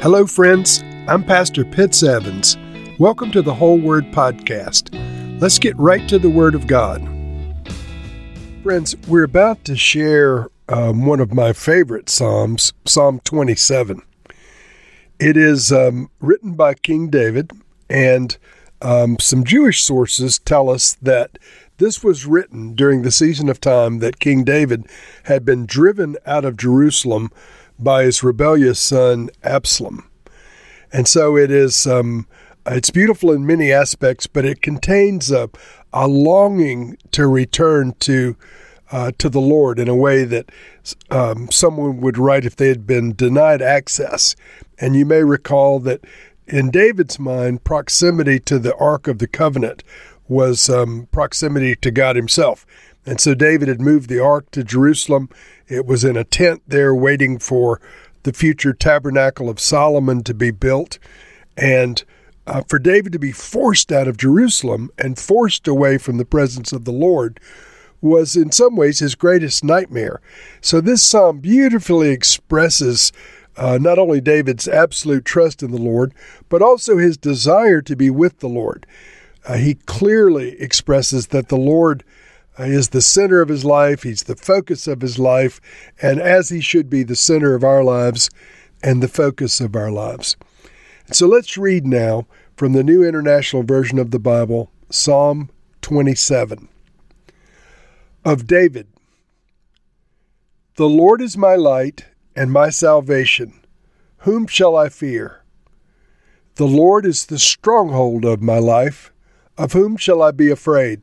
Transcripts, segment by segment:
Hello, friends. I'm Pastor Pitts Evans. Welcome to the Whole Word Podcast. Let's get right to the Word of God. Friends, we're about to share um, one of my favorite Psalms, Psalm 27. It is um, written by King David, and um, some Jewish sources tell us that this was written during the season of time that King David had been driven out of Jerusalem by his rebellious son Absalom. And so it is um, it's beautiful in many aspects, but it contains a, a longing to return to uh, to the Lord in a way that um, someone would write if they had been denied access. And you may recall that in David's mind, proximity to the Ark of the Covenant was um, proximity to God Himself. And so David had moved the ark to Jerusalem. It was in a tent there waiting for the future tabernacle of Solomon to be built. And uh, for David to be forced out of Jerusalem and forced away from the presence of the Lord was in some ways his greatest nightmare. So this psalm beautifully expresses uh, not only David's absolute trust in the Lord, but also his desire to be with the Lord. Uh, he clearly expresses that the Lord Uh, is the center of his life, he's the focus of his life, and as he should be the center of our lives and the focus of our lives. So let's read now from the New International Version of the Bible, Psalm 27. Of David The Lord is my light and my salvation. Whom shall I fear? The Lord is the stronghold of my life. Of whom shall I be afraid?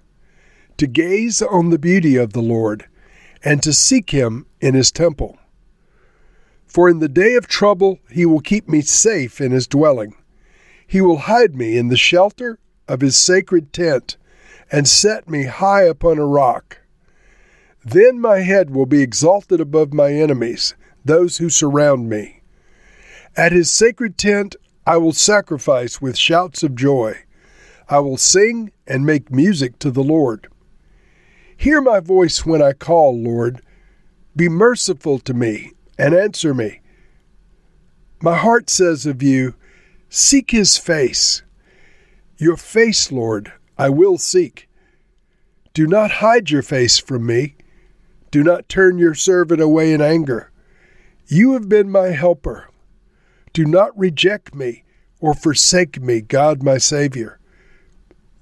to gaze on the beauty of the Lord, and to seek him in his temple. For in the day of trouble he will keep me safe in his dwelling. He will hide me in the shelter of his sacred tent, and set me high upon a rock. Then my head will be exalted above my enemies, those who surround me. At his sacred tent I will sacrifice with shouts of joy. I will sing and make music to the Lord. Hear my voice when I call, Lord. Be merciful to me and answer me. My heart says of you, Seek his face. Your face, Lord, I will seek. Do not hide your face from me. Do not turn your servant away in anger. You have been my helper. Do not reject me or forsake me, God my Savior.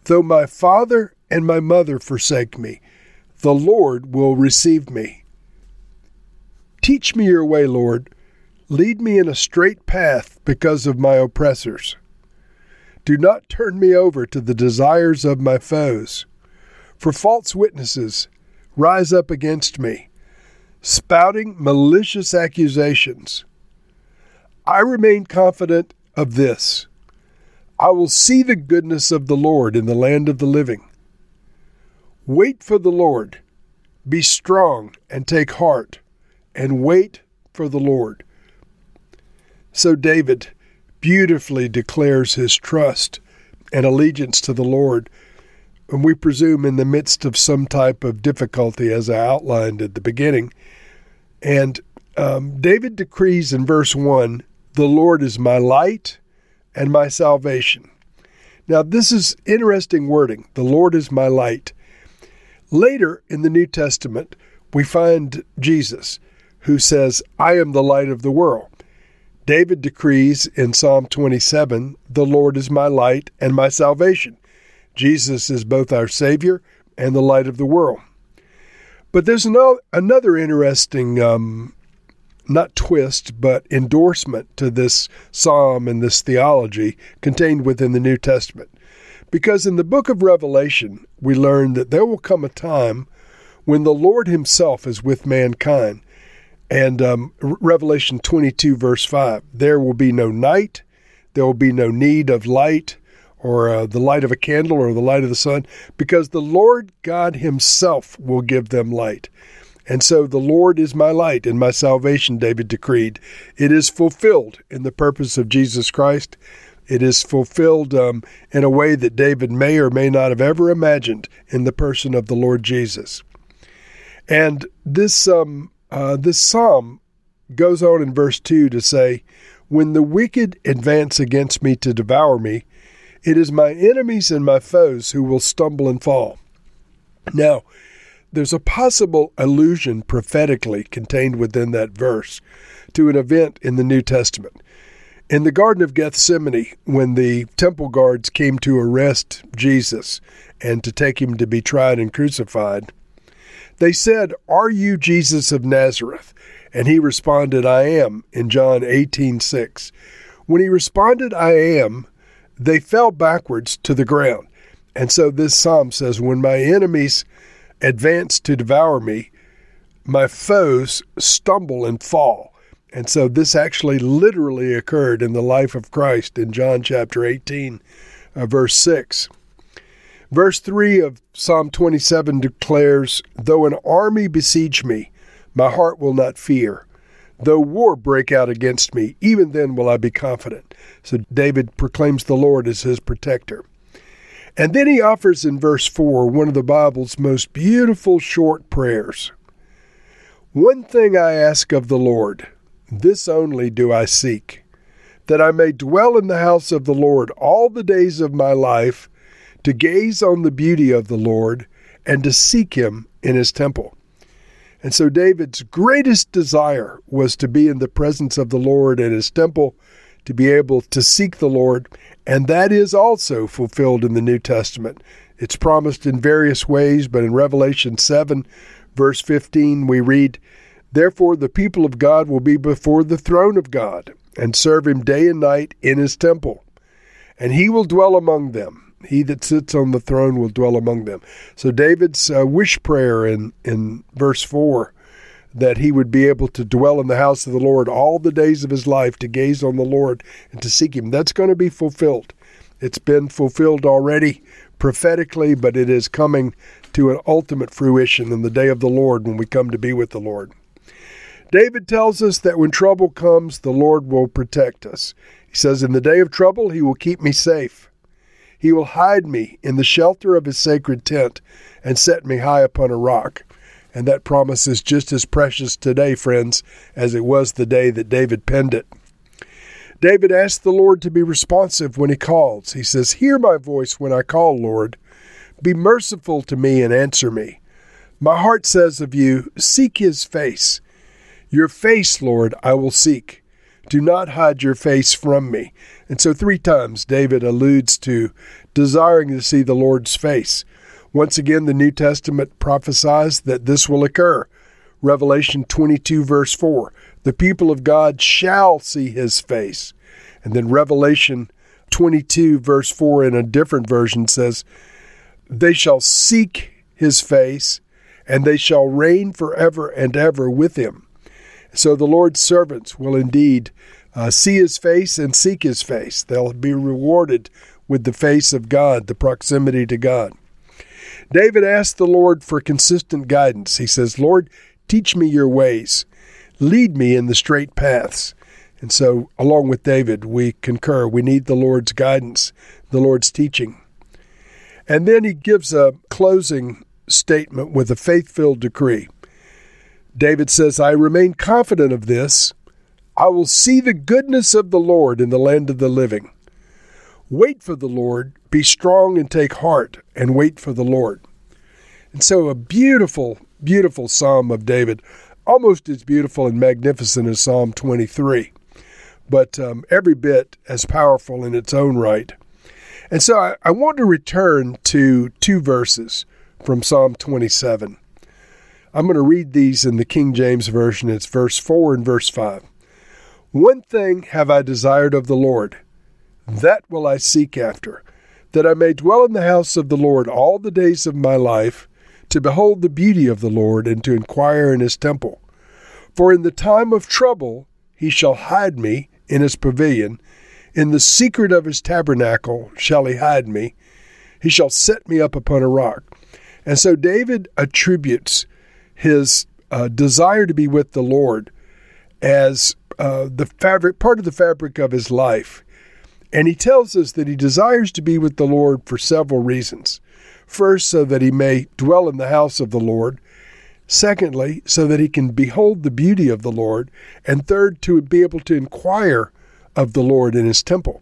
Though my father and my mother forsake me, the Lord will receive me. Teach me your way, Lord. Lead me in a straight path because of my oppressors. Do not turn me over to the desires of my foes, for false witnesses rise up against me, spouting malicious accusations. I remain confident of this I will see the goodness of the Lord in the land of the living. Wait for the Lord. Be strong and take heart, and wait for the Lord. So David beautifully declares his trust and allegiance to the Lord, and we presume in the midst of some type of difficulty, as I outlined at the beginning. And um, David decrees in verse 1 the Lord is my light and my salvation. Now, this is interesting wording. The Lord is my light. Later in the New Testament, we find Jesus who says, I am the light of the world. David decrees in Psalm 27, The Lord is my light and my salvation. Jesus is both our Savior and the light of the world. But there's another interesting um, not twist, but endorsement to this psalm and this theology contained within the New Testament. Because in the book of Revelation, we learn that there will come a time when the Lord Himself is with mankind. And um, Revelation 22, verse 5 there will be no night, There will be no need of light or uh, the light of a candle or the light of the sun, because the Lord God Himself will give them light. And so the Lord is my light and my salvation, David decreed. It is fulfilled in the purpose of Jesus Christ. It is fulfilled um, in a way that David may or may not have ever imagined in the person of the Lord Jesus. And this um, uh, this psalm goes on in verse two to say, "When the wicked advance against me to devour me, it is my enemies and my foes who will stumble and fall. Now, there's a possible allusion prophetically contained within that verse to an event in the New Testament. In the Garden of Gethsemane, when the temple guards came to arrest Jesus and to take him to be tried and crucified, they said, Are you Jesus of Nazareth? And he responded, I am, in John 18 6. When he responded, I am, they fell backwards to the ground. And so this psalm says, When my enemies advance to devour me, my foes stumble and fall. And so this actually literally occurred in the life of Christ in John chapter 18, uh, verse 6. Verse 3 of Psalm 27 declares, Though an army besiege me, my heart will not fear. Though war break out against me, even then will I be confident. So David proclaims the Lord as his protector. And then he offers in verse 4 one of the Bible's most beautiful short prayers. One thing I ask of the Lord, this only do I seek, that I may dwell in the house of the Lord all the days of my life, to gaze on the beauty of the Lord, and to seek him in his temple. And so David's greatest desire was to be in the presence of the Lord in his temple, to be able to seek the Lord, and that is also fulfilled in the New Testament. It's promised in various ways, but in Revelation 7, verse 15, we read, Therefore the people of God will be before the throne of God, and serve him day and night in his temple. And he will dwell among them he that sits on the throne will dwell among them. So David's uh, wish prayer in in verse 4 that he would be able to dwell in the house of the Lord all the days of his life to gaze on the Lord and to seek him. That's going to be fulfilled. It's been fulfilled already prophetically, but it is coming to an ultimate fruition in the day of the Lord when we come to be with the Lord. David tells us that when trouble comes, the Lord will protect us. He says, In the day of trouble, he will keep me safe. He will hide me in the shelter of his sacred tent and set me high upon a rock. And that promise is just as precious today, friends, as it was the day that David penned it. David asked the Lord to be responsive when he calls. He says, Hear my voice when I call, Lord. Be merciful to me and answer me. My heart says of you, Seek his face. Your face, Lord, I will seek. Do not hide your face from me. And so, three times, David alludes to desiring to see the Lord's face. Once again, the New Testament prophesies that this will occur. Revelation 22, verse 4 The people of God shall see his face. And then Revelation 22, verse 4, in a different version says, They shall seek his face, and they shall reign forever and ever with him. So the Lord's servants will indeed uh, see his face and seek his face. They'll be rewarded with the face of God, the proximity to God. David asked the Lord for consistent guidance. He says, Lord, teach me your ways, lead me in the straight paths. And so, along with David, we concur. We need the Lord's guidance, the Lord's teaching. And then he gives a closing statement with a faith filled decree. David says, I remain confident of this. I will see the goodness of the Lord in the land of the living. Wait for the Lord, be strong and take heart, and wait for the Lord. And so, a beautiful, beautiful psalm of David, almost as beautiful and magnificent as Psalm 23, but um, every bit as powerful in its own right. And so, I, I want to return to two verses from Psalm 27. I'm going to read these in the King James Version. It's verse 4 and verse 5. One thing have I desired of the Lord, that will I seek after, that I may dwell in the house of the Lord all the days of my life, to behold the beauty of the Lord, and to inquire in his temple. For in the time of trouble he shall hide me in his pavilion, In the secret of his tabernacle shall he hide me. He shall set me up upon a rock. And so David attributes his uh, desire to be with the Lord as uh, the fabric, part of the fabric of his life. And he tells us that he desires to be with the Lord for several reasons. First, so that he may dwell in the house of the Lord. Secondly, so that he can behold the beauty of the Lord. And third, to be able to inquire of the Lord in his temple.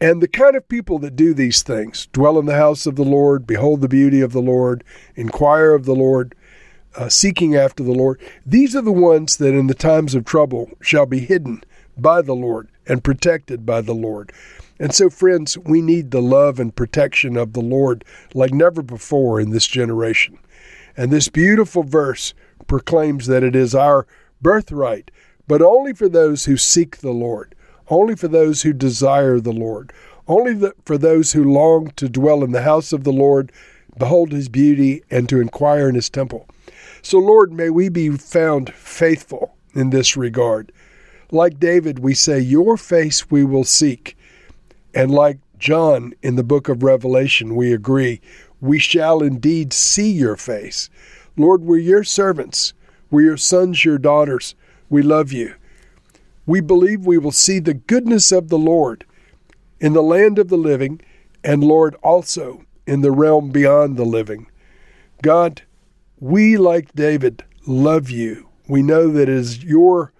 And the kind of people that do these things dwell in the house of the Lord, behold the beauty of the Lord, inquire of the Lord, uh, seeking after the Lord these are the ones that in the times of trouble shall be hidden by the Lord and protected by the Lord. And so, friends, we need the love and protection of the Lord like never before in this generation. And this beautiful verse proclaims that it is our birthright, but only for those who seek the Lord only for those who desire the Lord, only for those who long to dwell in the house of the Lord, behold his beauty, and to inquire in his temple. So, Lord, may we be found faithful in this regard. Like David, we say, Your face we will seek. And like John in the book of Revelation, we agree, we shall indeed see your face. Lord, we're your servants. We're your sons, your daughters. We love you we believe we will see the goodness of the Lord in the land of the living, and Lord, also in the realm beyond the living. God, we, like David, love you. We know that it is your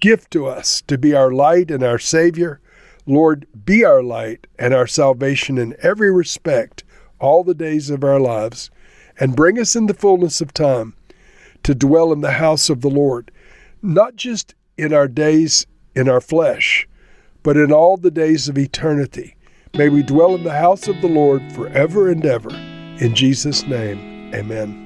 gift to us to be our light and our Savior. Lord, be our light and our salvation in every respect all the days of our lives, and bring us in the fullness of time to dwell in the house of the Lord, not just in our days in our flesh, but in all the days of eternity. May we dwell in the house of the Lord forever and ever. In Jesus' name, amen.